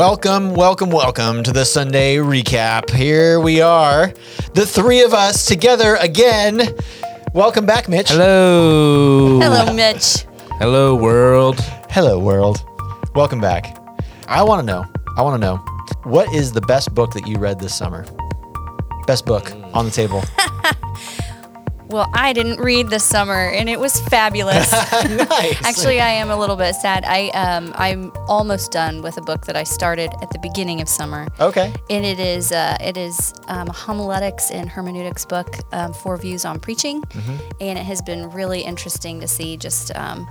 Welcome, welcome, welcome to the Sunday recap. Here we are, the three of us together again. Welcome back, Mitch. Hello. Hello, Mitch. Hello, world. Hello, world. Welcome back. I want to know. I want to know what is the best book that you read this summer? Best book on the table. Well, I didn't read this summer, and it was fabulous. nice. Actually, I am a little bit sad. I um, I'm almost done with a book that I started at the beginning of summer. okay. And it is uh, it is um, a homiletics and hermeneutics book, um, four views on preaching, Mhm. and it has been really interesting to see just um,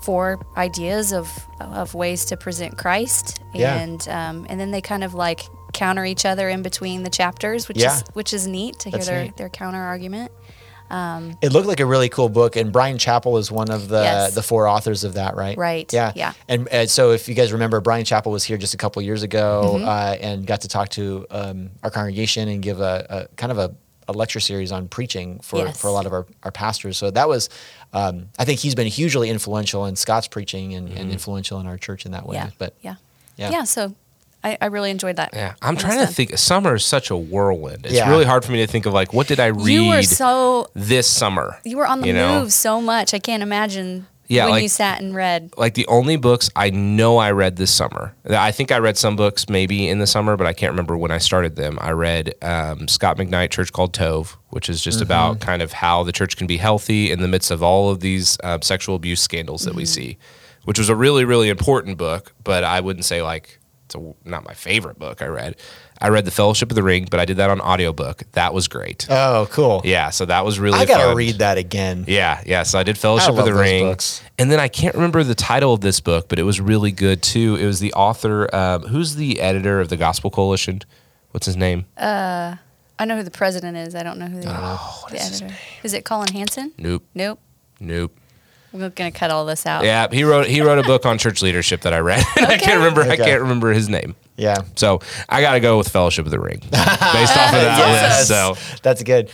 four ideas of of ways to present Christ, Yeah. and um, and then they kind of like counter each other in between the chapters, which Yeah. is which is neat to hear That's their neat. their counter argument. It looked like a really cool book, and Bryan Chapell is one of the Yes. the four authors of that, right? Right, Yeah. yeah. And uh, so, if you guys remember, Bryan Chapell was here just a couple years ago, Mm-hmm. uh, and got to talk to um, our congregation and give a, a kind of a, a lecture series on preaching for, Yes. for a lot of our, our pastors. So that was, um, I think he's been hugely influential in Scott's preaching and, and influential in our church in that way. Yeah. But yeah. Yeah. Yeah. So I, I really enjoyed that. Yeah, I'm trying to think. Summer is such a whirlwind. It's Yeah. really hard for me to think of like what did I read You were so this summer. you were on the you know? move so much. I can't imagine Yeah, when like- you sat and read. Like the only books I know I read this summer. I think I read some books maybe in the summer, but I can't remember when I started them. I read um, Scot McKnight, Church Called Tov, which is just about kind of how the church can be healthy in the midst of all of these um, sexual abuse scandals that we see, which was a really really important book. But I wouldn't say like it's a, not my favorite book I read. I read The Fellowship of the Ring, but I did that on audiobook. That was great. oh, cool. Yeah, so that was really I got to read that again. Yeah, yeah. So I did Fellowship love of the those Ring, books. and then I can't remember the title of this book, but it was really good too. It was the author. Um, who's the editor of the Gospel Coalition? What's his name? I know who the president is. I don't know who the, Oh, the editor. Is Is it Collin Hansen? Nope, Nope. nope. We're gonna cut all this out. Yeah, he wrote he wrote a book on church leadership that I read. I can't remember. I can't remember his name. Yeah. So I got to go with Fellowship of the Ring based off of that Yes. list. So That's good.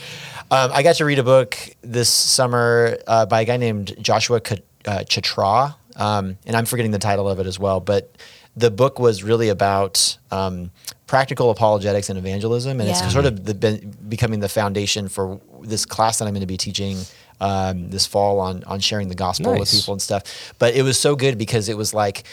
Um, I got to read a book this summer uh, by a guy named Joshua K- uh, Chatraw, um, and I'm forgetting the title of it as well. But the book was really about um, practical apologetics and evangelism, and Yeah. it's sort of the, been becoming the foundation for this class that I'm going to be teaching um, this fall on on sharing the gospel with people and stuff. But it was so good because it was like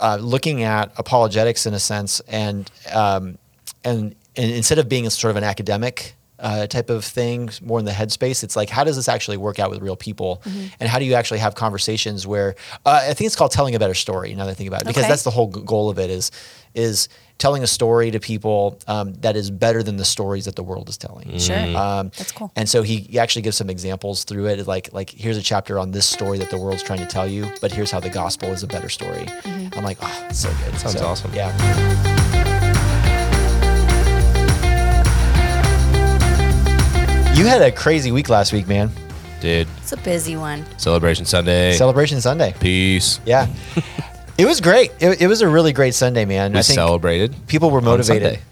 uh, looking at apologetics in a sense, and um, and, and instead of being a sort of an academic uh, type of thing, more in the headspace, it's like how does this actually work out with real people, and how do you actually have conversations where uh, I think it's called telling a better story. Now that I think about it, because Okay. that's the whole goal of it is is telling a story to people um, that is better than the stories that the world is telling. Sure. Um, That's cool. And so he, he actually gives some examples through it, like like here's a chapter on this story that the world's trying to tell you, but here's how the gospel is a better story. I'm like, oh, it's so good. Sounds So, awesome. Yeah. You had a crazy week last week, man. dude, It's a busy one. Celebration Sunday. Celebration Sunday. Peace. Yeah. it was great. It, it was a really great Sunday, man. We I think celebrated. people were on motivated. Sunday.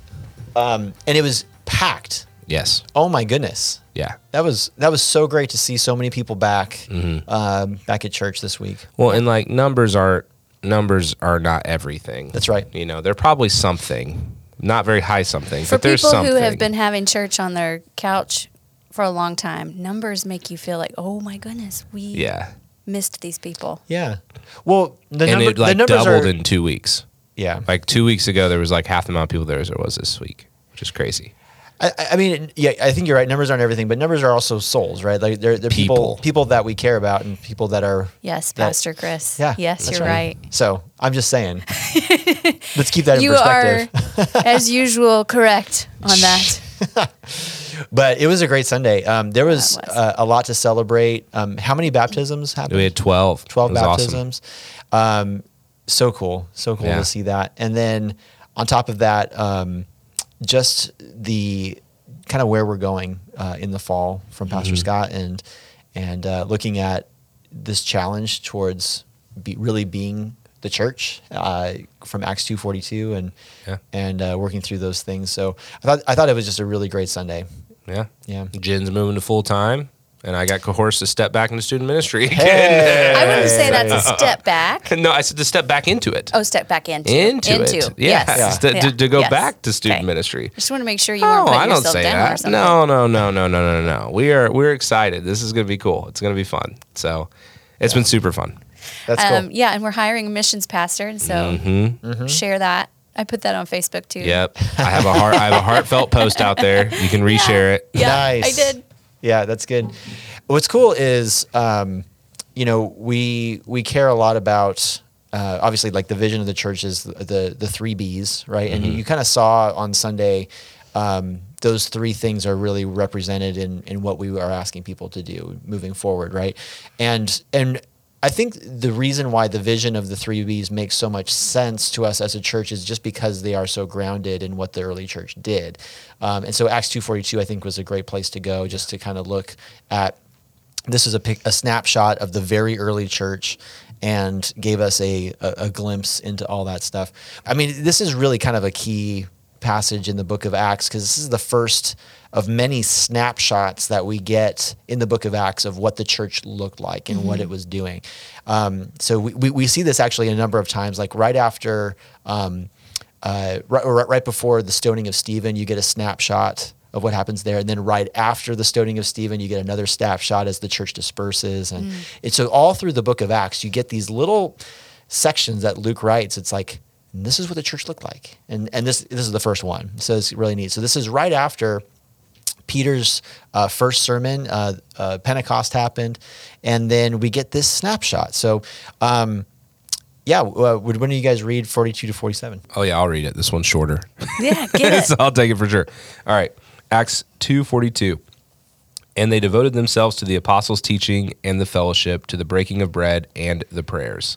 Um, and it was packed. Yes. Oh my goodness. Yeah. That was that was so great to see so many people back Mm-hmm. um, back at church this week. Well, and like numbers aren't numbers are not everything. That's right. You know, they're probably something, not very high something, For but there's people something. who have been having church on their couch for a long time, numbers make you feel like, oh my goodness, we yeah, missed these people. Yeah. Well, the, and number, it like the numbers doubled are in two weeks. yeah. Like two weeks ago, there was like half the amount of people there as there was this week, which is crazy. I, I- I mean, yeah, I think you're right. Numbers aren't everything, but numbers are also souls, right? Like they're, they're people. People. people that we care about and people that are Yes, That- Pastor Chris. yeah. Yes, you're right. So I'm just saying. let's keep that in You perspective. are, as usual, correct on that. But it was a great Sunday. Um, there was, was. Uh, a lot to celebrate. Um, how many baptisms happened? We had 12. 12 It was awesome. baptisms. Um, so cool. So cool Yeah. to see that. And then on top of that, um, just the kind of where we're going uh, in the fall from Pastor Mm-hmm. Scott and and uh, looking at this challenge towards be, really being the church uh, from Acts two forty two and Yeah. and uh, working through those things. So I thought I thought it was just a really great Sunday. Yeah. Yeah. Jen's moving to full time. and I got coerced to step back into student ministry again. Hey. I wouldn't say that's a step back. no, I said to step back into it. Oh, step back into into, it. Yeah, Yes. To, to, to go Yes. back to student Okay. ministry. Just want to make sure you Oh, weren't putting I don't yourself say down or that. something. No, no, no, no, no, no, no. We are we're excited. This is going to be cool. It's going to be fun. So, it's been super fun. That's cool. Um, yeah, and we're hiring a missions pastor, and so Mm-hmm. share that. I put that on Facebook too. Yep. I have a heart. I have a heartfelt post out there. You can reshare it. Yeah, Nice. I did. Yeah, that's good. What's cool is, um, you know, we we care a lot about uh, obviously like the vision of the church is the the, the three B's, right? And you, kind of saw on Sunday. Um, those three things are really represented in, in what we are asking people to do moving forward, right? And and I think the reason why the vision of the three B's makes so much sense to us as a church is just because they are so grounded in what the early church did. Um, and so Acts 2.42, I think, was a great place to go just to kind of look at this is a, pic, a snapshot of the very early church and gave us a, a, a glimpse into all that stuff. I mean, this is really kind of a key passage in the book of Acts because this is the first of many snapshots that we get in the book of Acts of what the church looked like and what it was doing. Um, so we, we, we see this actually a number of times, like right after, um, uh, right, right, right before the stoning of Stephen, you get a snapshot of what happens there. And then right after the stoning of Stephen, you get another snapshot as the church disperses. And it's so all through the book of Acts, you get these little sections that Luke writes. It's like, and this is what the church looked like. And, and this, this is the first one. So it's really neat. So this is right after Peter's uh, first sermon, uh, uh, Pentecost happened, and then we get this snapshot. So, um, yeah, uh, would one of you guys read 42 to 47? Oh yeah, I'll read it. This one's shorter. Yeah, get it. so I'll take it for sure. All right. Acts 2:42. And they devoted themselves to the apostles' teaching and the fellowship, to the breaking of bread and the prayers.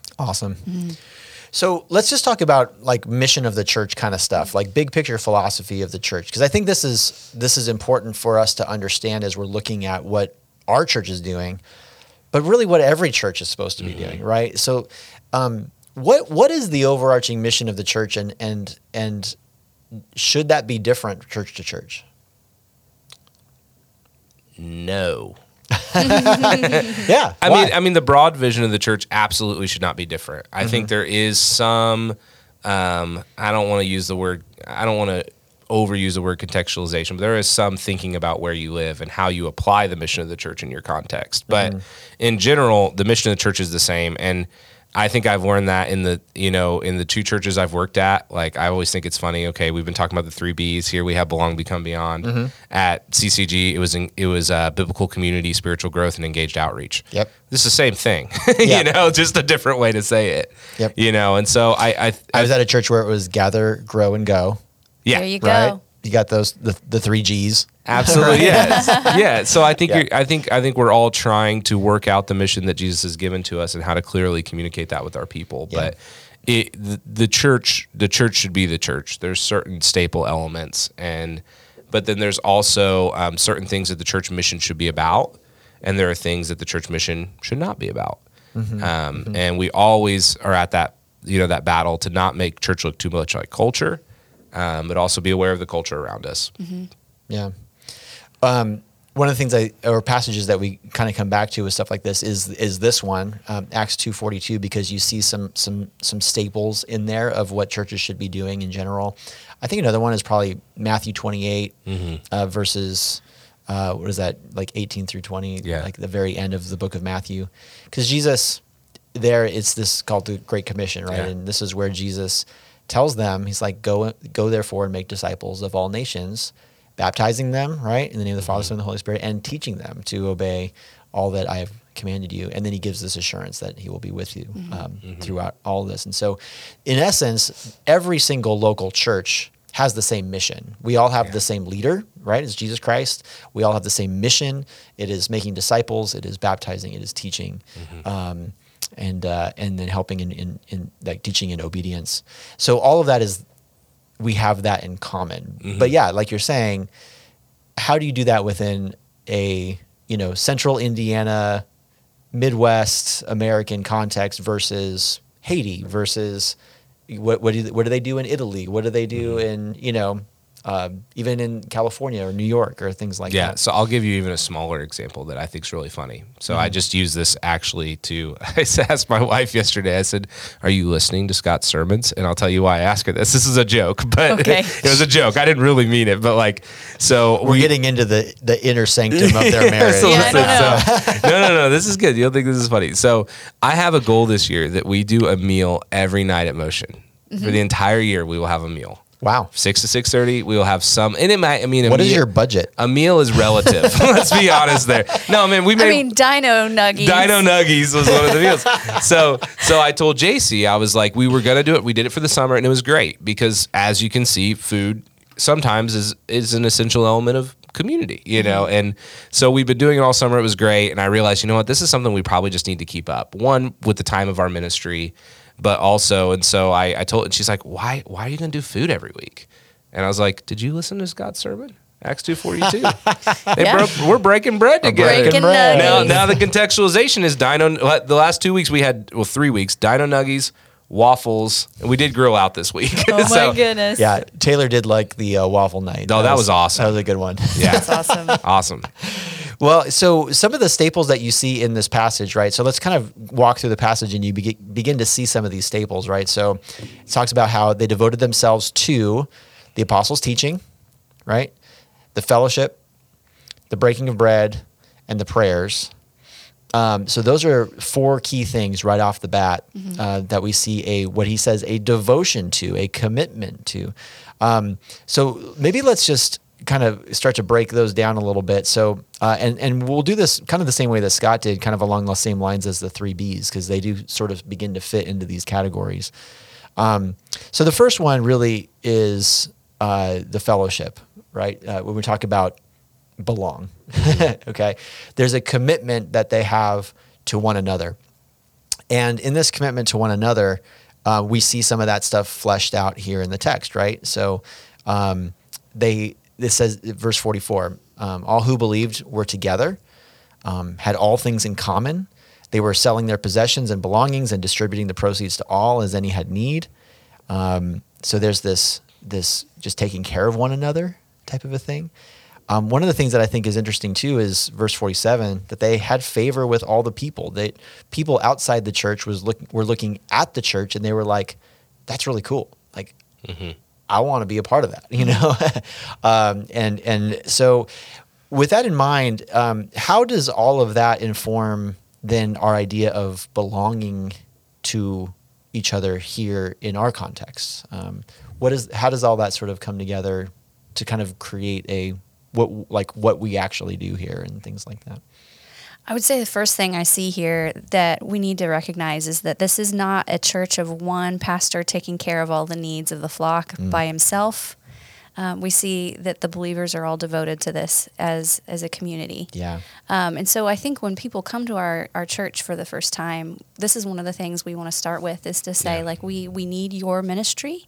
Awesome. So let's just talk about like mission of the church kind of stuff, like big picture philosophy of the church, because I think this is this is important for us to understand as we're looking at what our church is doing, but really what every church is supposed to be doing, right? So, um, what what is the overarching mission of the church, and and and should that be different church to church? No. Yeah, I why? mean, I mean, the broad vision of the church absolutely should not be different. I Mm-hmm. think there is some. Um, I don't want to use the word. I don't want to overuse the word contextualization, but there is some thinking about where you live and how you apply the mission of the church in your context. But Mm-hmm. in general, the mission of the church is the same, and I think I've learned that in the you know in the two churches I've worked at. Like I always think it's funny. Okay, we've been talking about the three B's here. We have belong, become, beyond. Mm-hmm. At CCG, it was in, it was uh, biblical community, spiritual growth, and engaged outreach. Yep. This is the same thing, Yeah. you know, just a different way to say it. Yep. You know, and so I, I, I was at a church where it was gather, grow, and go. yeah, There you go. Right? You got those the, the three G's. absolutely, yes, yeah. So I think Yeah. you're, I think I think we're all trying to work out the mission that Jesus has given to us and how to clearly communicate that with our people. Yeah. But it, the, the church, the church should be the church. There's certain staple elements, and but then there's also um, certain things that the church mission should be about, and there are things that the church mission should not be about. Um, And we always are at that you know that battle to not make church look too much like culture, um, but also be aware of the culture around us. Yeah. Um, one of the things I or passages that we kind of come back to with stuff like this is is this one um, Acts two forty two because you see some some some staples in there of what churches should be doing in general. I think another one is probably Matthew twenty uh, verses uh, what is that like eighteen through twenty Yeah. like the very end of the book of Matthew because Jesus there it's this called the Great Commission right Yeah. and this is where Jesus tells them he's like go go therefore and make disciples of all nations baptizing them, right, in the name of the Father, Son, and the Holy Spirit, and teaching them to obey all that I have commanded you. And then he gives this assurance that he will be with you um, throughout all of this. And so, in essence, every single local church has the same mission. We all have the same leader, right? It's Jesus Christ. We all have the same mission. It is making disciples. It is baptizing. It is teaching, um, and uh, and then helping in, in in like teaching in obedience. So all of that is we have that in common. But yeah, like you're saying, how do you do that within a you know central Indiana, Midwest American context versus Haiti versus what what do what do they do in Italy? What do they do in you know um, even in California or New York or things like Yeah, that? Yeah. So I'll give you even a smaller example that I think is really funny. So I just use this actually to. I asked my wife yesterday. I said, "Are you listening to Scott's sermons?" And I'll tell you why I asked her this. This is a joke, but Okay. it was a joke. I didn't really mean it, but like, so We're getting into the the inner sanctum of their marriage. So Yeah, listen, so- no, no, no. This is good. You'll think this is funny. So I have a goal this year that we do a meal every night at Motion. For the entire year, we will have a meal. Wow. Six to six thirty, we will have some. And it might. I mean, a What is meal- your budget? A meal is relative. Let's be honest there. No, man, we made I mean, Dino Nuggies. Dino Nuggies was one of the meals. So, so I told JC, I was like, we were gonna do it. We did it for the summer, and it was great because, as you can see, food sometimes is is an essential element of community, you mm-hmm. know. And so we've been doing it all summer. It was great, and I realized, you know what, this is something we probably just need to keep up. One with the time of our ministry, but also, and so I, I told, and she's like, why, why are you gonna do food every week? And I was like, did you listen to Scott's sermon? Acts two forty two. They Yeah. broke. We're breaking bread together. Breaking bread. Now, now the contextualization is Dino. The last two weeks we had, well, three weeks, Dino Nuggies, waffles, and we did grill out this week. Oh my goodness. Yeah, Taylor did like the uh, waffle night. Oh, that was awesome. That was a good one. Yeah, That's awesome. awesome. Well, so some of the staples that you see in this passage, right? So let's kind of walk through the passage and you begin, begin to see some of these staples, right? So it talks about how they devoted themselves to the apostles' teaching, right? The fellowship, the breaking of bread, and the prayers. Um, so those are four key things right off the bat uh, that we see a what he says a devotion to, a commitment to. Um, so maybe let's just kind of start to break those down a little bit. So uh, and and we'll do this kind of the same way that Scott did, kind of along the same lines as the three Bs because they do sort of begin to fit into these categories. Um, so the first one really is uh, the fellowship, right? Uh, when we talk about belong, okay, there's a commitment that they have to one another, and in this commitment to one another, uh, we see some of that stuff fleshed out here in the text, right? So um, they this says verse 44 um, all who believed were together um, had all things in common they were selling their possessions and belongings and distributing the proceeds to all as any had need um, so there's this this just taking care of one another type of a thing um, one of the things that I think is interesting too is verse 47 that they had favor with all the people. That people outside the church was look, were looking at the church and they were like, "That's really cool. Like, I want to be a part of that." You know, um, and and so with that in mind, um, how does all of that inform then our idea of belonging to each other here in our context? Um, what is how does all that sort of come together to kind of create a what like what we actually do here and things like that? I would say the first thing I see here that we need to recognize is that this is not a church of one pastor taking care of all the needs of the flock by himself. Um, we see that the believers are all devoted to this as as a community. Yeah. Um, and so I think when people come to our, our church for the first time, this is one of the things we want to start with is to say, Yeah. like, we, we need your ministry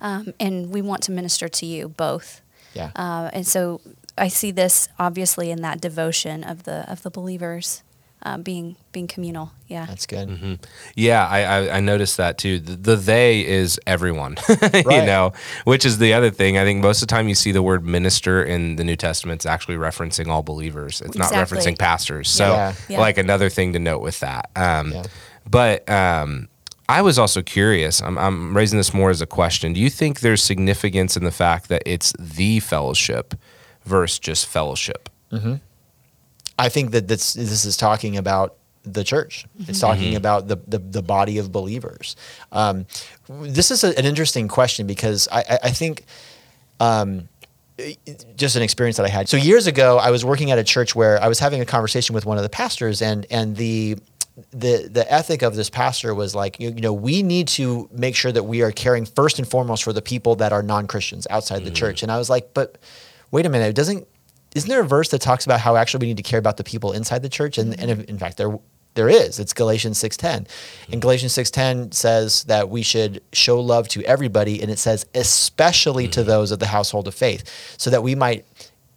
um, and we want to minister to you both. Yeah. Uh, and so I see this obviously in that devotion of the of the believers um, being being communal. Yeah. That's good. Mm-hmm. Yeah, I, I, I noticed that too. The, the they is everyone, you know, which is the other thing. I think most of the time you see the word minister in the New Testament, it's actually referencing all believers. It's not referencing pastors. So, Yeah. Yeah. like another thing to note with that. Um, Yeah. But um, I was also curious. I'm, I'm raising this more as a question. Do you think there's significance in the fact that it's the fellowship versus just fellowship? I think that this this is talking about the church. It's talking about the, the the body of believers. Um, this is a, an interesting question because I, I, I think um, just an experience that I had. So years ago, I was working at a church where I was having a conversation with one of the pastors, and and the the the ethic of this pastor was like you, you know we need to make sure that we are caring first and foremost for the people that are non Christians outside the church. And I was like, but wait a minute, doesn't isn't there a verse that talks about how actually we need to care about the people inside the church? And and if, in fact there there is. It's Galatians 6:10. And Galatians 6:10 says that we should show love to everybody and it says especially to those of the household of faith so that we might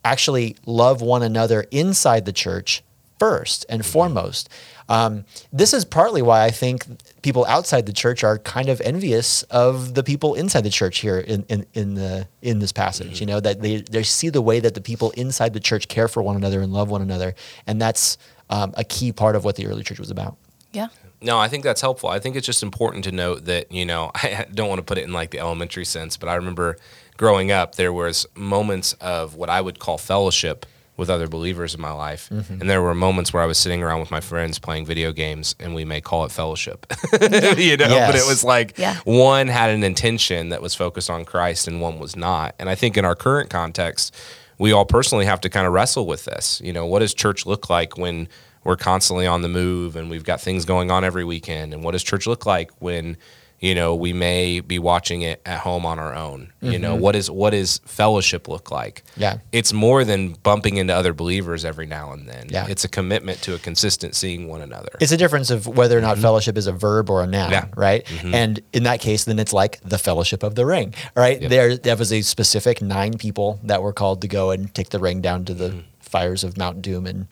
actually love one another inside the church first and foremost. Um, this is partly why I think people outside the church are kind of envious of the people inside the church here in, in, in the in this passage. You know that they they see the way that the people inside the church care for one another and love one another, and that's um, a key part of what the early church was about. Yeah. No, I think that's helpful. I think it's just important to note that, you know, I don't want to put it in like the elementary sense, but I remember growing up, there was moments of what I would call fellowship with other believers in my life. Mm-hmm. And there were moments where I was sitting around with my friends playing video games and we may call it fellowship. you know, but it was like Yeah. one had an intention that was focused on Christ and one was not. And I think in our current context, we all personally have to kind of wrestle with this. You know, what does church look like when we're constantly on the move and we've got things going on every weekend? And what does church look like when, you know, we may be watching it at home on our own? You know, mm-hmm. what is what is fellowship look like? Yeah. It's more than bumping into other believers every now and then. Yeah. It's a commitment to a consistent seeing one another. It's a difference of whether or not mm-hmm. fellowship is a verb or a noun, Yeah. right? Mm-hmm. And in that case, then it's like the fellowship of the ring, right? There, there was a specific nine people that were called to go and take the ring down to the fires of Mount Doom and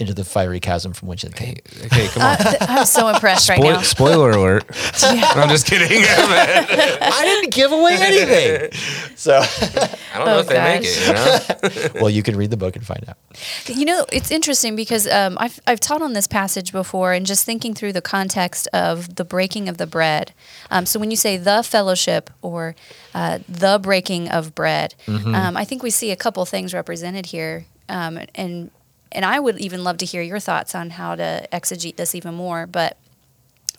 into the fiery chasm from which it came. okay, come on. I'm so impressed right now. spoiler alert. I'm just kidding. I didn't give away anything. so, I don't know Oh, if they make it. You know? well, you can read the book and find out. You know, it's interesting because um, I've, I've taught on this passage before and just thinking through the context of the breaking of the bread. Um, so when you say the fellowship or uh, the breaking of bread, um, I think we see a couple things represented here. Um, and and I would even love to hear your thoughts on how to exegete this even more. But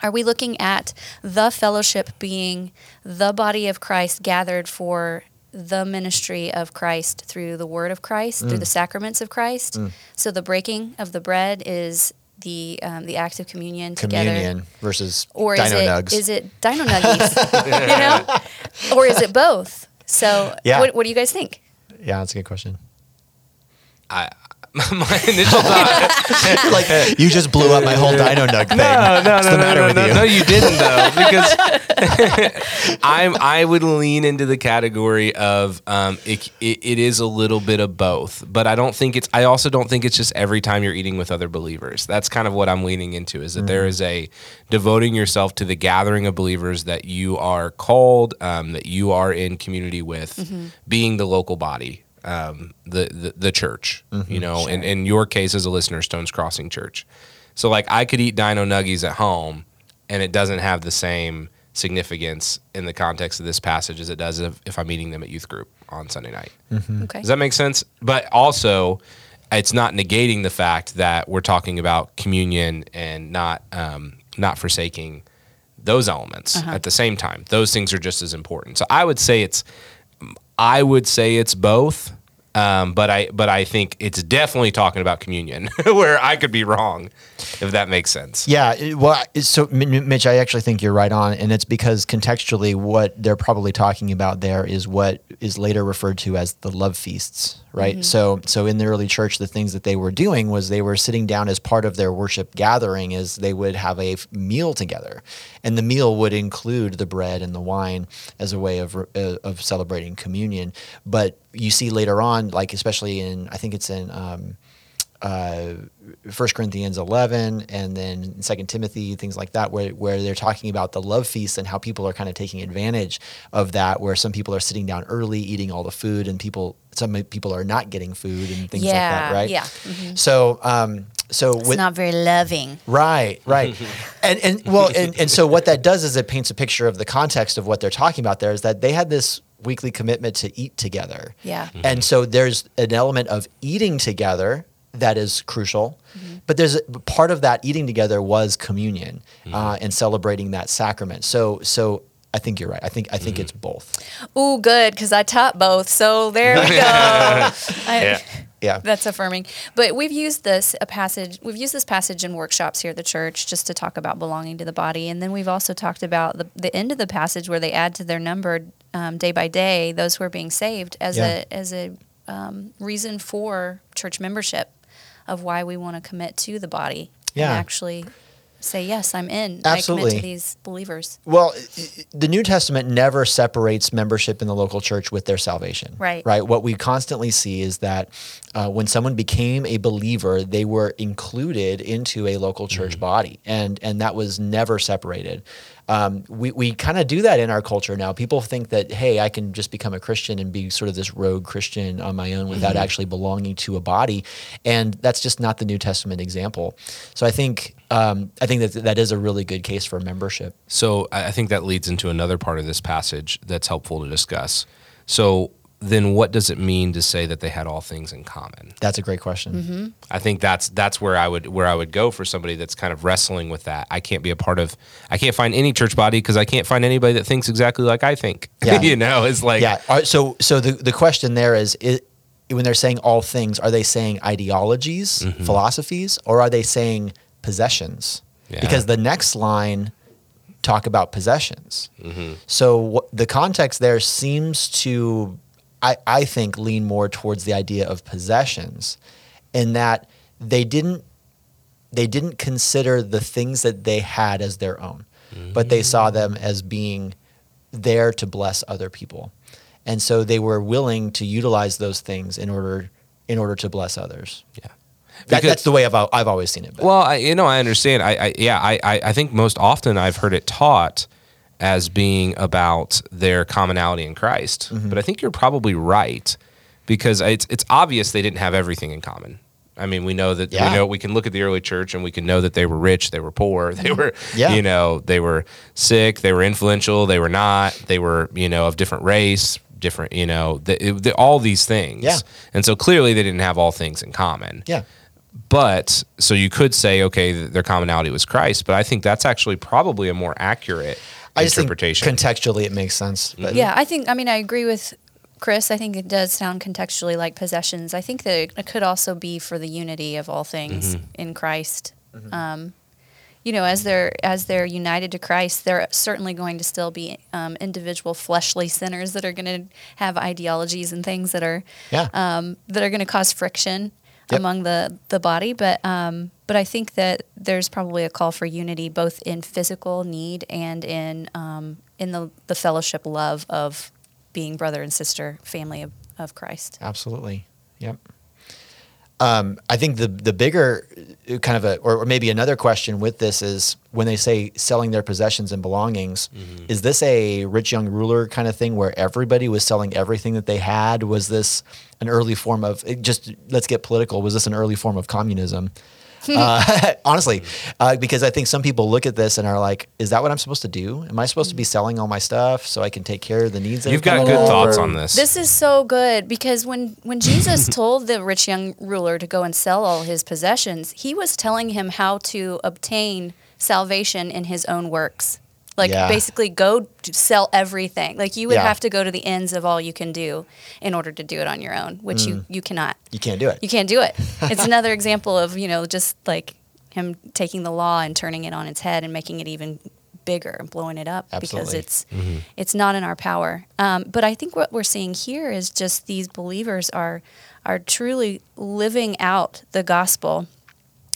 are we looking at the fellowship being the body of Christ gathered for the ministry of Christ through the word of Christ, Mm. through the sacraments of Christ? So the breaking of the bread is the um, the act of communion, together. Communion versus Or Dino is it Nugs. is it Dino Nuggies? you know, or is it both? So Yeah. what, what do you guys think? yeah, that's a good question. I, my initial thought. like you just blew up my whole Dino Nug thing. No, no, What's no, the no, matter no, with no, you? no, you didn't though, because I'm I would lean into the category of um, it, it, it is a little bit of both, but I don't think it's. I also don't think it's just every time you're eating with other believers. That's kind of what I'm leaning into. Is that there is a devoting yourself to the gathering of believers that you are called, um, that you are in community with, being the local body. Um, the, the the church, you know, in, in your case as a listener, Stones Crossing Church. So like I could eat Dino Nuggies at home, and it doesn't have the same significance in the context of this passage as it does if, if I'm eating them at youth group on Sunday night. Okay. Does that make sense? But also, it's not negating the fact that we're talking about communion and not um, not forsaking those elements at the same time. Those things are just as important. So I would say it's I would say it's both. Um, but I but I think it's definitely talking about communion, where I could be wrong, if that makes sense. Yeah, well, so Mitch, I actually think you're right on, and it's because contextually, what they're probably talking about there is what is later referred to as the love feasts, right? So, so in the early church, the things that they were doing was they were sitting down as part of their worship gathering, is they would have a f- meal together, and the meal would include the bread and the wine as a way of uh, of celebrating communion. But you see later on, like especially in, I think it's in. Um, uh, First Corinthians 11 and then Second Timothy, things like that, where, where they're talking about the love feast and how people are kind of taking advantage of that, where some people are sitting down early, eating all the food, and people, some people are not getting food and things like that, right? yeah. Mhm. So, um, so It's with, not very loving. Right, right. and and well and, and so what that does is it paints a picture of the context of what they're talking about there is that they had this weekly commitment to eat together. Yeah. And so there's an element of eating together that is crucial. But there's a, part of that eating together was communion uh, and celebrating that sacrament. So so I think you're right. I think I think it's both. Oh, good, because I taught both. So there we go. I, Yeah. That's affirming. But we've used this a passage. We've used this passage in workshops here at the church just to talk about belonging to the body, and then we've also talked about the, the end of the passage where they add to their number um, day by day those who are being saved as Yeah. a as a um, reason for church membership of why we want to commit to the body Yeah. and actually say yes, I'm in. I Absolutely. commit to these believers. Well, i- i- the New Testament never separates membership in the local church with their salvation. Right. Right. What we constantly see is that uh, when someone became a believer, they were included into a local church body, and and that was never separated. Um, we we kind of do that in our culture now. People think that hey, I can just become a Christian and be sort of this rogue Christian on my own without actually belonging to a body, and that's just not the New Testament example. So I think um, I think that that is a really good case for membership. So I I think that leads into another part of this passage that's helpful to discuss. So then what does it mean to say that they had all things in common? That's a great question. Mm-hmm. I think that's that's where I would where I would go for somebody that's kind of wrestling with that. I can't be a part of I can't find any church body because I can't find anybody that thinks exactly like I think. Yeah. you know, it's like yeah. All right, so so the the question there is, it, when they're saying all things, are they saying ideologies, philosophies, or are they saying possessions? Yeah. Because the next line talk about possessions. So what, the context there seems to, I, I think, lean more towards the idea of possessions, in that they didn't they didn't consider the things that they had as their own, but they saw mm-hmm. them as being there to bless other people. And so they were willing to utilize those things in order in order to bless others. Yeah. That, that's the way I've, I've always seen it. But Well, I, you know, I understand. I, I yeah, I, I, I think most often I've heard it taught as being about their commonality in Christ. Mm-hmm. But I think you're probably right because it's it's obvious they didn't have everything in common. I mean, we know that Yeah. we know we can look at the early church and we can know that they were rich, they were poor, they were Yeah. you know, they were sick, they were influential, they were not, they were, you know, of different race, different, you know, the, it- the, all these things. Yeah. And so clearly they didn't have all things in common. yeah, But so you could say, okay, their commonality was Christ, but I think that's actually probably a more accurate I just think contextually it makes sense. But Yeah, I think. I mean, I agree with Chris. I think it does sound contextually like possessions. I think that it could also be for the unity of all things in Christ. Um, you know, as they're as they're united to Christ, they're certainly going to still be um, individual fleshly sinners that are going to have ideologies and things that are yeah, um, that are going to cause friction Yep. among the the body. But um, but I think that there's probably a call for unity both in physical need and in um, in the the fellowship love of being brother and sister, family of, of Christ. absolutely. Yep. Um, I think the the bigger uh, kind of a or, or maybe another question with this is when they say selling their possessions and belongings, is this a rich young ruler kind of thing where everybody was selling everything that they had? Was this an early form of just let's get political? Was this an early form of communism? uh, honestly, uh, because I think some people look at this and are like, "Is that what I'm supposed to do? Am I supposed to be selling all my stuff so I can take care of the needs?" That You've got coming good thoughts or- on this. This is so good because when when Jesus told the rich young ruler to go and sell all his possessions, he was telling him how to obtain salvation in his own works. Like Yeah. basically go sell everything. Like you would Yeah. have to go to the ends of all you can do in order to do it on your own, which you you cannot. You can't do it. You can't do it. It's another example of, you know, just like him taking the law and turning it on its head and making it even bigger and blowing it up because Absolutely. it's it's not in our power. Um, but I think what we're seeing here is just these believers are are truly living out the gospel.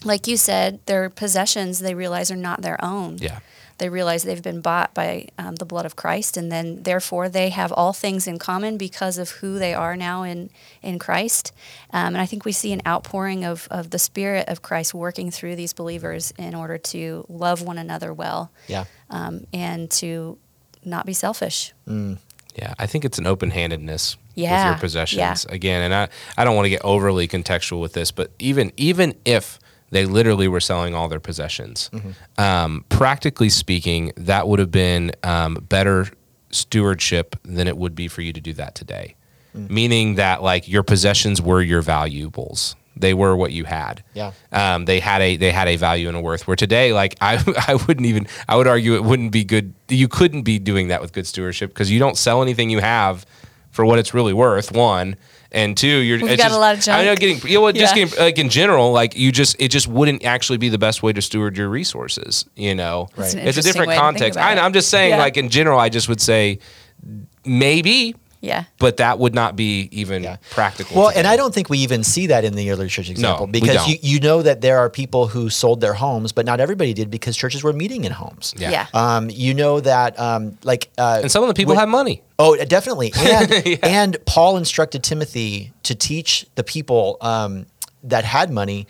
Like you said, their possessions they realize are not their own yeah. They realize they've been bought by um, the blood of Christ, and then therefore they have all things in common because of who they are now in in Christ. Um, and I think we see an outpouring of of the Spirit of Christ working through these believers in order to love one another well Yeah. um, and to not be selfish. Yeah, I think it's an open-handedness with your possessions yeah. again, and I, I don't want to get overly contextual with this, but even even if they literally were selling all their possessions, um, practically speaking, that would have been um, better stewardship than it would be for you to do that today. Meaning that like your possessions were your valuables; they were what you had Yeah. um, they had a they had a value and a worth. Where today, like I I wouldn't even I would argue it wouldn't be good. You couldn't be doing that with good stewardship because you don't sell anything you have for what it's really worth. One, and two, you're We've got a just- lot of I know getting you know what, just Yeah. getting like in general, like you just it just wouldn't actually be the best way to steward your resources. You know, an it's a different way to think context. I know, I'm just saying, Yeah. like in general, I just would say maybe, Yeah. but that would not be even Yeah. practical. Well, today. and I don't think we even see that in the early church example we because don't. you, you know that there are people who sold their homes, but not everybody did because churches were meeting in homes. Yeah. Yeah. Um, you know that, um, like, uh, and some of the people Wh- have money. Oh, definitely. And and Paul instructed Timothy to teach the people um, that had money.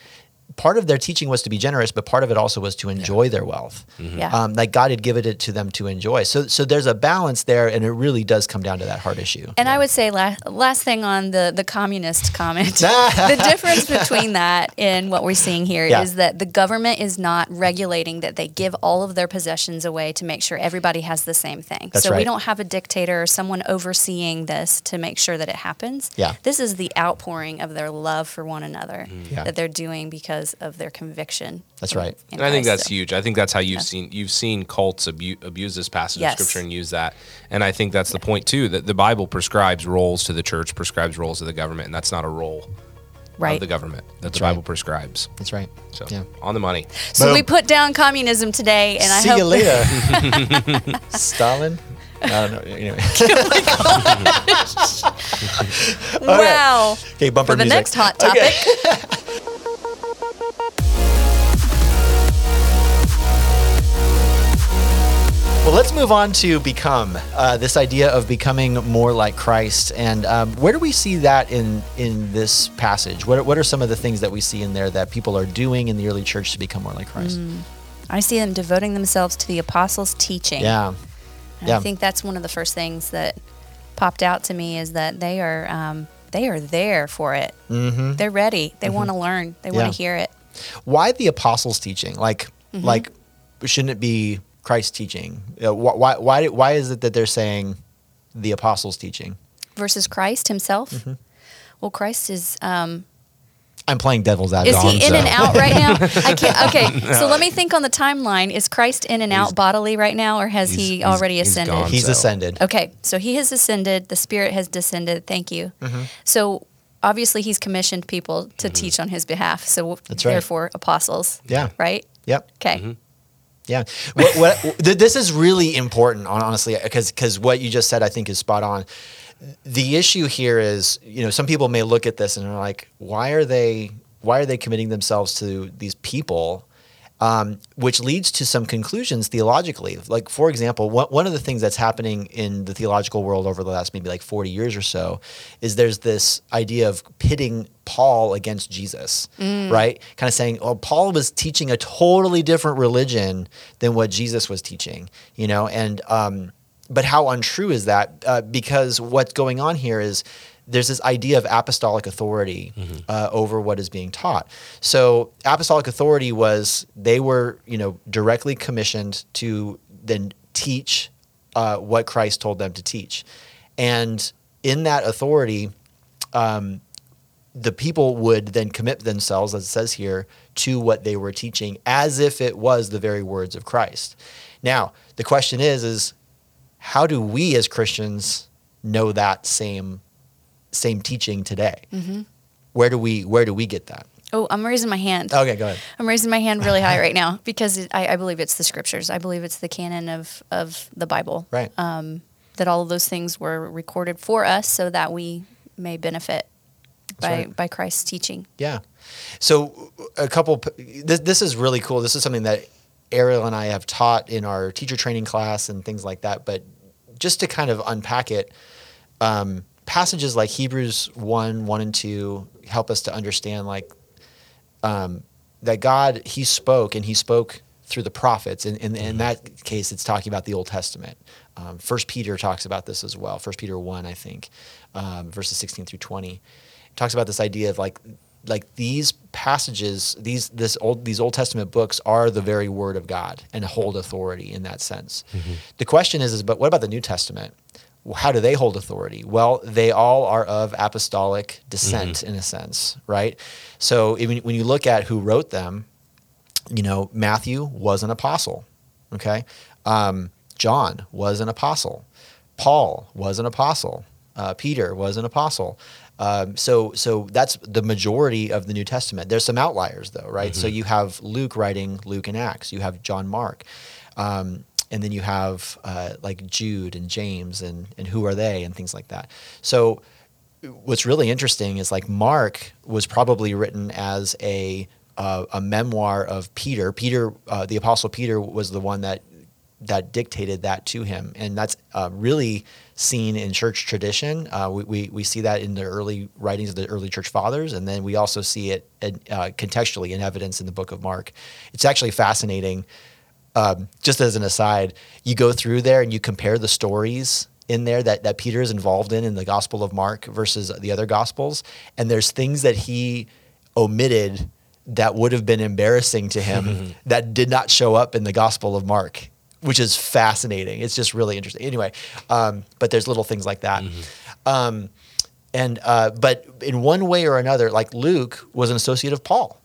Part of their teaching was to be generous, but part of it also was to enjoy their wealth. Yeah. Um, like God had given it to them to enjoy. So so there's a balance there, and it really does come down to that heart issue. And I would say last, last thing on the, the communist comment, the difference between that and what we're seeing here is Yeah. that the government is not regulating that they give all of their possessions away to make sure everybody has the same thing. That's so we don't have a dictator or someone overseeing this to make sure that it happens. Yeah. This is the outpouring of their love for one another Yeah. that they're doing because of their conviction. That's right. in And I think that's So- huge. I think that's how you've Yeah. seen you've seen cults abu- abuse this passage Yes. of scripture and use that. And I think that's the point too that the Bible prescribes roles to the church, prescribes roles to the government, and that's not a role Right. of the government that the right. Bible prescribes. That's right. So Yeah. on the money. So Boom. we put down communism today, and I See hope you later, Stalin. I don't know. Anyway. Oh wow. Okay, bumper For the music. next hot topic. Okay. Well, let's move on to become uh, this idea of becoming more like Christ, and um, where do we see that in in this passage? What are, what are some of the things that we see in there that people are doing in the early church to become more like Christ? I see them devoting themselves to the apostles' teaching. Yeah, And yeah. I think that's one of the first things that popped out to me is that they are um, they are there for it. Mm-hmm. They're ready. They want to learn. They want to hear it. why the apostles' teaching? Like, Mm-hmm. like, shouldn't it be Christ's teaching? Uh, why, why, why is it that they're saying the apostles' teaching? Versus Christ Himself. Mm-hmm. Well, Christ is. Um, I'm playing devil's advocate. is advocate. he in so- and out right now? I can't. Okay, so let me think on the timeline. Is Christ in and out bodily right now, or has He's- he already he's ascended? gone. He's So- ascended. Okay, so he has ascended. The Spirit has descended. Thank you. Mm-hmm. So obviously, he's commissioned people to teach on his behalf. So That's right. therefore, apostles. Yeah. Right. Yep. Okay. Yeah. What, what, th- this is really important, honestly, because because what you just said, I think, is spot on. The issue here is, you know, some people may look at this and are like, why are they why are they committing themselves to these people? Um, which leads to some conclusions theologically. Like, for example, one, one of the things that's happening in the theological world over the last maybe like 40 years or so is there's this idea of pitting Paul against Jesus, right? Kind of saying, oh, Paul was teaching a totally different religion than what Jesus was teaching, you know? And, um, but how untrue is that? Uh, because what's going on here is there's this idea of apostolic authority uh, over what is being taught. So apostolic authority was they were, you know, directly commissioned to then teach uh, what Christ told them to teach, and in that authority, um, the people would then commit themselves, as it says here, to what they were teaching, as if it was the very words of Christ. Now, the question is, is how do we as Christians know that same same teaching today? Where do we where do we get that? Oh, I'm raising my hand. Okay, go ahead. I'm raising my hand really high right now because it, I, I believe it's the scriptures. I believe it's the canon of, of the Bible. Right. That all of those things were recorded for us so that we may benefit by, right. by Christ's teaching. Yeah. So a couple. This this is really cool. This is something that Ariel and I have taught in our teacher training class and things like that. But just to kind of unpack it, um, passages like Hebrews one, one and two help us to understand like um, that God He spoke and He spoke through the prophets. And in, in that case, it's talking about the Old Testament. Um, First Peter talks about this as well. First Peter one, I think, um, verses sixteen through twenty, it talks about this idea of like like these passages, these this old these Old Testament books are the very Word of God and hold authority in that sense. The question is, is but what about the New Testament? How do they hold authority? Well, they all are of apostolic descent in a sense, right? So even when you look at who wrote them, you know, Matthew was an apostle, okay? Um, John was an apostle. Paul was an apostle. Uh, Peter was an apostle. Um, so so that's the majority of the New Testament. There's some outliers though, right? So you have Luke writing Luke and Acts. You have John Mark. Um, and then you have uh, like Jude and James and, and who are they and things like that. So what's really interesting is like Mark was probably written as a uh, a memoir of Peter. Peter, uh, the apostle Peter, was the one that that dictated that to him, and that's uh, really seen in church tradition. Uh, we, we we see that in the early writings of the early church fathers, and then we also see it uh, contextually in evidence in the book of Mark. It's actually fascinating. Um, just as an aside, you go through there and you compare the stories in there that, that Peter is involved in in the Gospel of Mark versus the other Gospels. And there's things that he omitted that would have been embarrassing to him that did not show up in the Gospel of Mark, which is fascinating. It's just really interesting. Anyway, um, but there's little things like that. Um, and uh, but in one way or another, like Luke was an associate of Paul.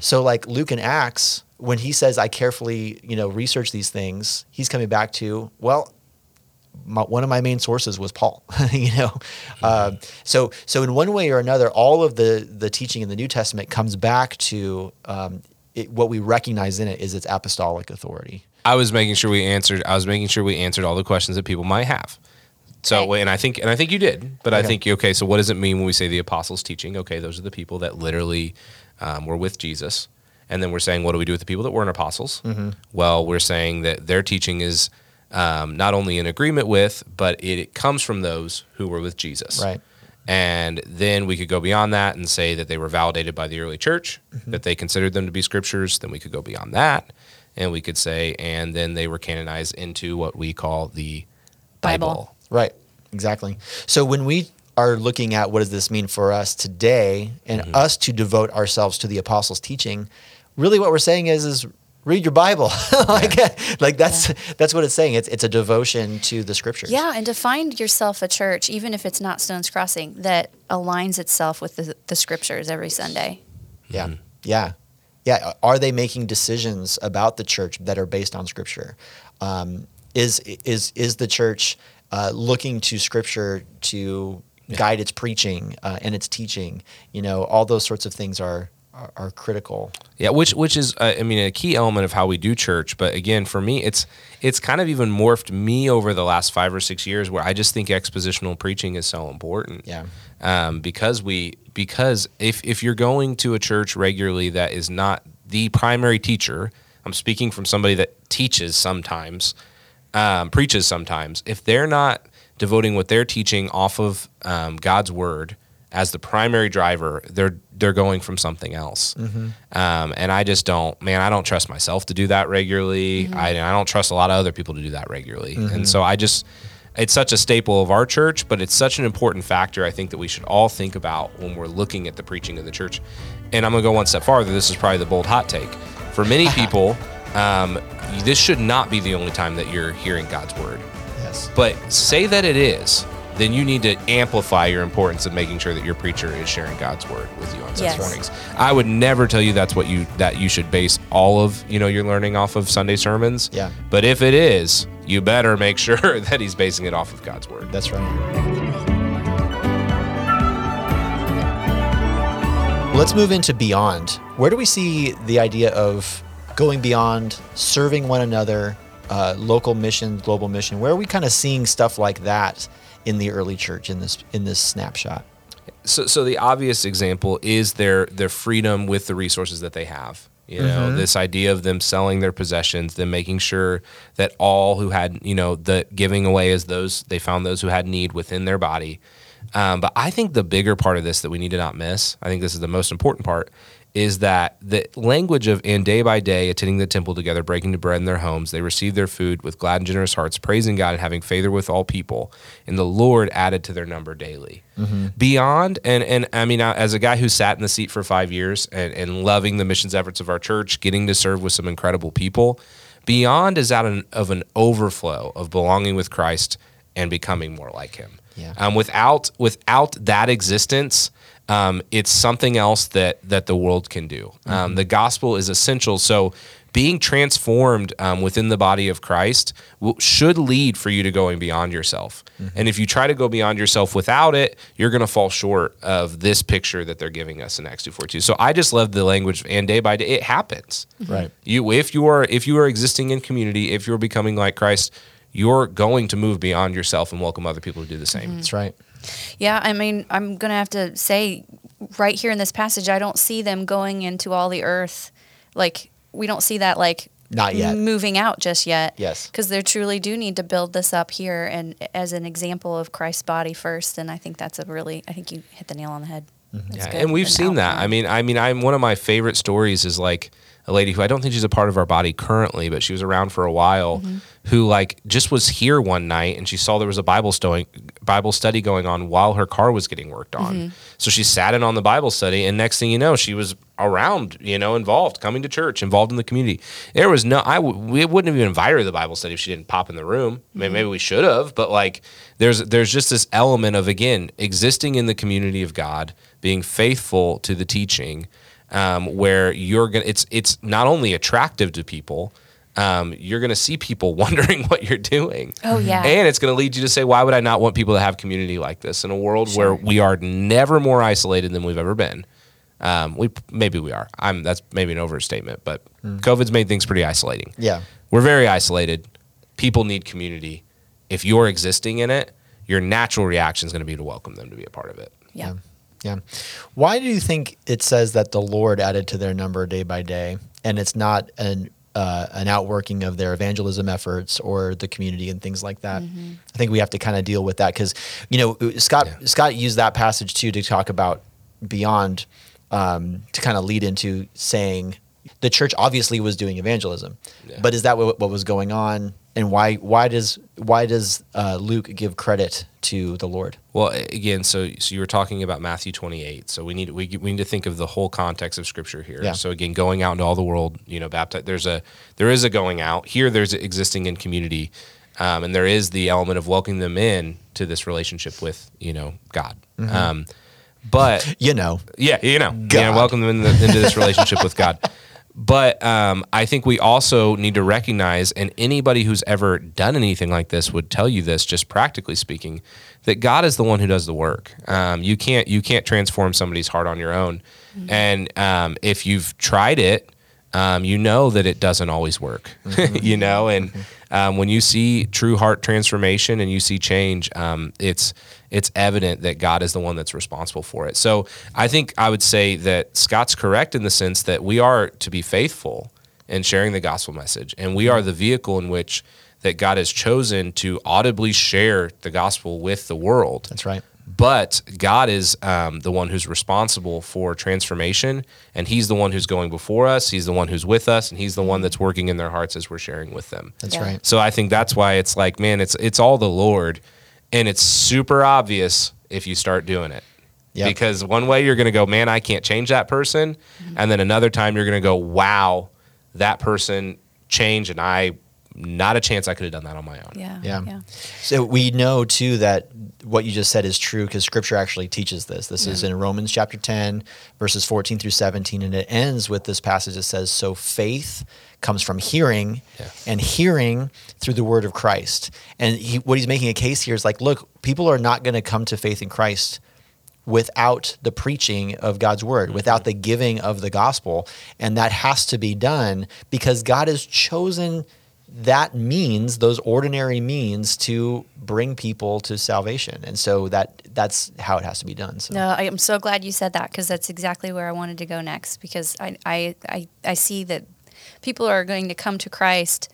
So like Luke and Acts, when he says I carefully you know research these things, he's coming back to well, my, one of my main sources was Paul. you know, Um so so in one way or another, all of the the teaching in the New Testament comes back to um, it, what we recognize in it is its apostolic authority. I was making sure we answered. I was making sure we answered all the questions that people might have. So, Okay. and I think, and I think you did. But I think okay. So, what does it mean when we say the apostles' teaching? Okay, those are the people that literally um, were with Jesus. And then we're saying, what do we do with the people that weren't apostles? Mm-hmm. Well, we're saying that their teaching is um, not only in agreement with, but it, it comes from those who were with Jesus. Right. And then we could go beyond that and say that they were validated by the early church, Mm-hmm. that they considered them to be scriptures. Then we could go beyond that. And we could say, and then they were canonized into what we call the Bible. Bible. Right. Exactly. So when we are looking at what does this mean for us today and Mm-hmm. us to devote ourselves to the apostles' teaching, really what we're saying is is read your Bible. like, like that's that's what it's saying. It's it's a devotion to the scriptures. Yeah, and to find yourself a church, even if it's not Stones Crossing, that aligns itself with the, the scriptures every Sunday. Yeah. Mm-hmm. Yeah. Yeah. Are they making decisions about the church that are based on scripture? Um, is is is the church uh, looking to scripture to guide its preaching uh, and its teaching? You know, all those sorts of things are are, are critical. Yeah, which which is uh, I mean a key element of how we do church. But again, for me, it's it's kind of even morphed me over the last five or six years, where I just think expositional preaching is so important. Yeah. um, because we because if if you're going to a church regularly that is not the primary teacher, I'm speaking from somebody that teaches sometimes, um, preaches sometimes. If they're not devoting what they're teaching off of um, God's word as the primary driver, they're they're going from something else. Um, and I just don't, man, I don't trust myself to do that regularly. I, I don't trust a lot of other people to do that regularly. And so I just, it's such a staple of our church, but it's such an important factor I think that we should all think about when we're looking at the preaching of the church. And I'm going to go one step farther. This is probably the bold hot take. For many people, um, this should not be the only time that you're hearing God's word. Yes. But say that it is, then you need to amplify your importance of making sure that your preacher is sharing God's word with you on Sunday Yes. mornings. I would never tell you that's what you that you should base all of you know your learning off of Sunday sermons. Yeah. But if it is, you better make sure that he's basing it off of God's word. That's right. Let's move into beyond. Where do we see the idea of going beyond, serving one another, uh, local mission, global mission? Where are we kind of seeing stuff like that in the early church in this in this snapshot? so so the obvious example is their their freedom with the resources that they have you know this idea of them selling their possessions them making sure that all who had you know the giving away as those they found those who had need within their body um, but i think the bigger part of this that we need to not miss i think this is the most important part is that the language of and day by day attending the temple together breaking the bread in their homes they received their food with glad and generous hearts praising god and having favor with all people. And the lord added to their number daily. Beyond and and i mean as a guy who sat in the seat for five years and, and loving the missions efforts of our church getting to serve with some incredible people beyond is out of an overflow of belonging with christ and becoming more like him. Yeah. um, without without that existence um, it's something else that that the world can do. Um, the gospel is essential. So being transformed um, within the body of Christ will, should lead for you to going beyond yourself. And if you try to go beyond yourself without it, you're going to fall short of this picture that they're giving us in Acts two forty two. So I just love the language, and day by day, it happens. Right. You, if you are, if you are existing in community, if you're becoming like Christ, you're going to move beyond yourself and welcome other people to do the same. That's right. Yeah, I mean, I'm going to have to say right here in this passage, I don't see them going into all the earth. Like, we don't see that, like, Not yet. moving out just yet. Yes. Because they truly do need to build this up here and as an example of Christ's body first. And I think that's a really, I think you hit the nail on the head. Mm-hmm. Yeah, and we've An seen that. I mean, I mean, I'm one of my favorite stories is like a lady who I don't think she's a part of our body currently, but she was around for a while, Mm-hmm. who like just was here one night and she saw there was a Bible study Bible study going on while her car was getting worked on. Mm-hmm. So she sat in on the Bible study, and next thing you know, she was around, you know, involved, coming to church, involved in the community. There was no, I w- we wouldn't have even invited her to the Bible study if she didn't pop in the room. Maybe, maybe we should have, but like, there's there's just this element of again existing in the community of God, being faithful to the teaching, um, where you're gonna. It's it's not only attractive to people. Um, you're going to see people wondering what you're doing. Oh, yeah. And it's going to lead you to say, why would I not want people to have community like this in a world where we are never more isolated than we've ever been? Um, we maybe we are. I'm that's maybe an overstatement, but COVID's made things pretty isolating. Yeah. We're very isolated. People need community. If you're existing in it, your natural reaction is going to be to welcome them to be a part of it. yeah. Yeah. Why do you think it says that the Lord added to their number day by day, and it's not an uh, an outworking of their evangelism efforts or the community and things like that? I think we have to kind of deal with that because you know Scott Scott used that passage too to talk about beyond um, to kind of lead into saying the church obviously was doing evangelism, Yeah. but is that what, what was going on? And why why does why does uh, Luke give credit to the Lord? Well, again, so so you were talking about Matthew 28. So we need we, we need to think of the whole context of Scripture here. Yeah. So again, going out into all the world, you know, baptize. There's a there is a going out here. There's existing in community, um, and there is the element of welcoming them in to this relationship with you know God. Um, but You know, yeah, you know, you know, welcome them in the, into this relationship with God. But um, I think we also need to recognize, and anybody who's ever done anything like this would tell you this, just practically speaking, that God is the one who does the work. Um, you can't you can't transform somebody's heart on your own, and um, if you've tried it, um, you know that it doesn't always work. you know, and um, when you see true heart transformation and you see change, um, it's it's evident that God is the one that's responsible for it. So I think I would say that Scott's correct in the sense that we are to be faithful in sharing the gospel message, and we are the vehicle in which that God has chosen to audibly share the gospel with the world. that's right. But God is um, the one who's responsible for transformation, and He's the one who's going before us. He's the one who's with us, and He's the one that's working in their hearts as we're sharing with them. That's Yeah. right. So I think that's why it's like, man, it's it's all the Lord, and it's super obvious if you start doing it. Yep. Because one way you're going to go, man, I can't change that person, mm-hmm. and then another time you're going to go, wow, that person changed, and I not a chance I could have done that on my own. Yeah. Yeah. Yeah. So we know too that what you just said is true because Scripture actually teaches this. This is in Romans chapter ten, verses fourteen through seventeen, and it ends with this passage that says, "So faith comes from hearing, Yeah. and hearing through the word of Christ." And he, what he's making a case here is like, look, people are not going to come to faith in Christ without the preaching of God's word, mm-hmm. without the giving of the gospel. And that has to be done because God has chosen that means, those ordinary means to bring people to salvation. And so that that's how it has to be done. So No, I am so glad you said that because that's exactly where I wanted to go next. Because I, I, I, I see that people are going to come to Christ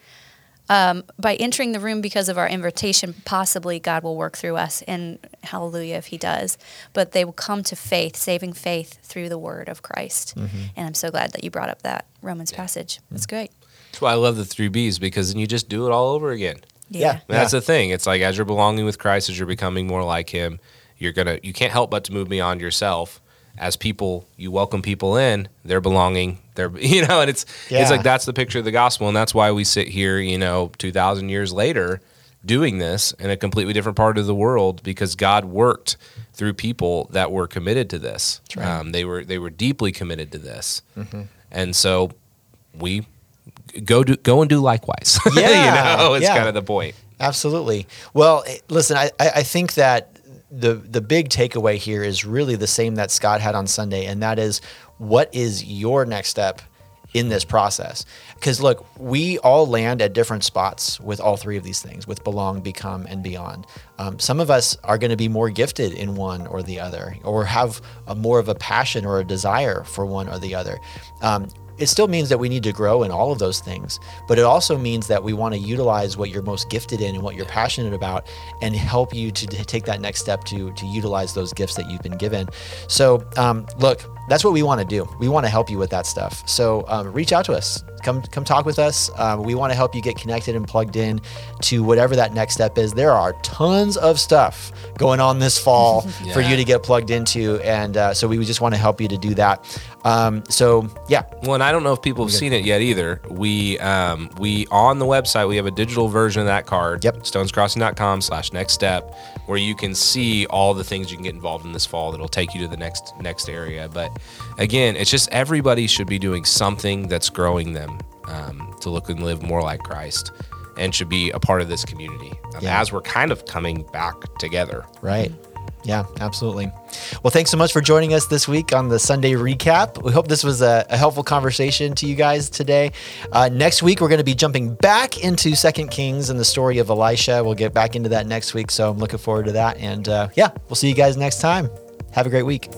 um, by entering the room because of our invitation. Possibly God will work through us, and hallelujah if He does. But they will come to faith, saving faith through the word of Christ. And I'm so glad that you brought up that Romans passage. That's great. That's why I love the three B's because then you just do it all over again. Yeah. And That's the thing. It's like as you're belonging with Christ, as you're becoming more like Him, you're gonna you can't help but to move beyond yourself. As people, you welcome people in. They're belonging. They're you know, and it's Yeah. it's like that's the picture of the gospel, and that's why we sit here, you know, two thousand years later, doing this in a completely different part of the world because God worked through people that were committed to this. right. Um, they were they were deeply committed to this, and so we go do go and do likewise. Yeah, you know, it's yeah. kind of the point. Absolutely. Well, eh, listen, I, I I think that the the big takeaway here is really the same that Scott had on Sunday, and that is what is your next step in this process? Because look, we all land at different spots with all three of these things, with belong, become, and beyond. Um, some of us are going to be more gifted in one or the other, or have a more of a passion or a desire for one or the other. Um, it still means that we need to grow in all of those things, but it also means that we want to utilize what you're most gifted in and what you're passionate about and help you to take that next step to, to utilize those gifts that you've been given. So, um, look, that's what we want to do. We want to help you with that stuff. So, um, reach out to us. Come, come talk with us. Um, we want to help you get connected and plugged in to whatever that next step is. There are tons of stuff going on this fall for you to get plugged into, and uh, so we just want to help you to do that. Um, so, yeah, Well, and I don't know if people have seen it yet either. We um, we on the website we have a digital version of that card. Yep. Stonescrossing.com slash next step, where you can see all the things you can get involved in this fall that'll take you to the next next area. But again, it's just everybody should be doing something that's growing them um, to look and live more like Christ, and should be a part of this community um, Yeah. as we're kind of coming back together. Right. Yeah, absolutely. Well, thanks so much for joining us this week on the Sunday recap. We hope this was a, a helpful conversation to you guys today. Uh, next week, we're going to be jumping back into Second Kings and the story of Elisha. We'll get back into that next week. So I'm looking forward to that. And uh, yeah, we'll see you guys next time. Have a great week.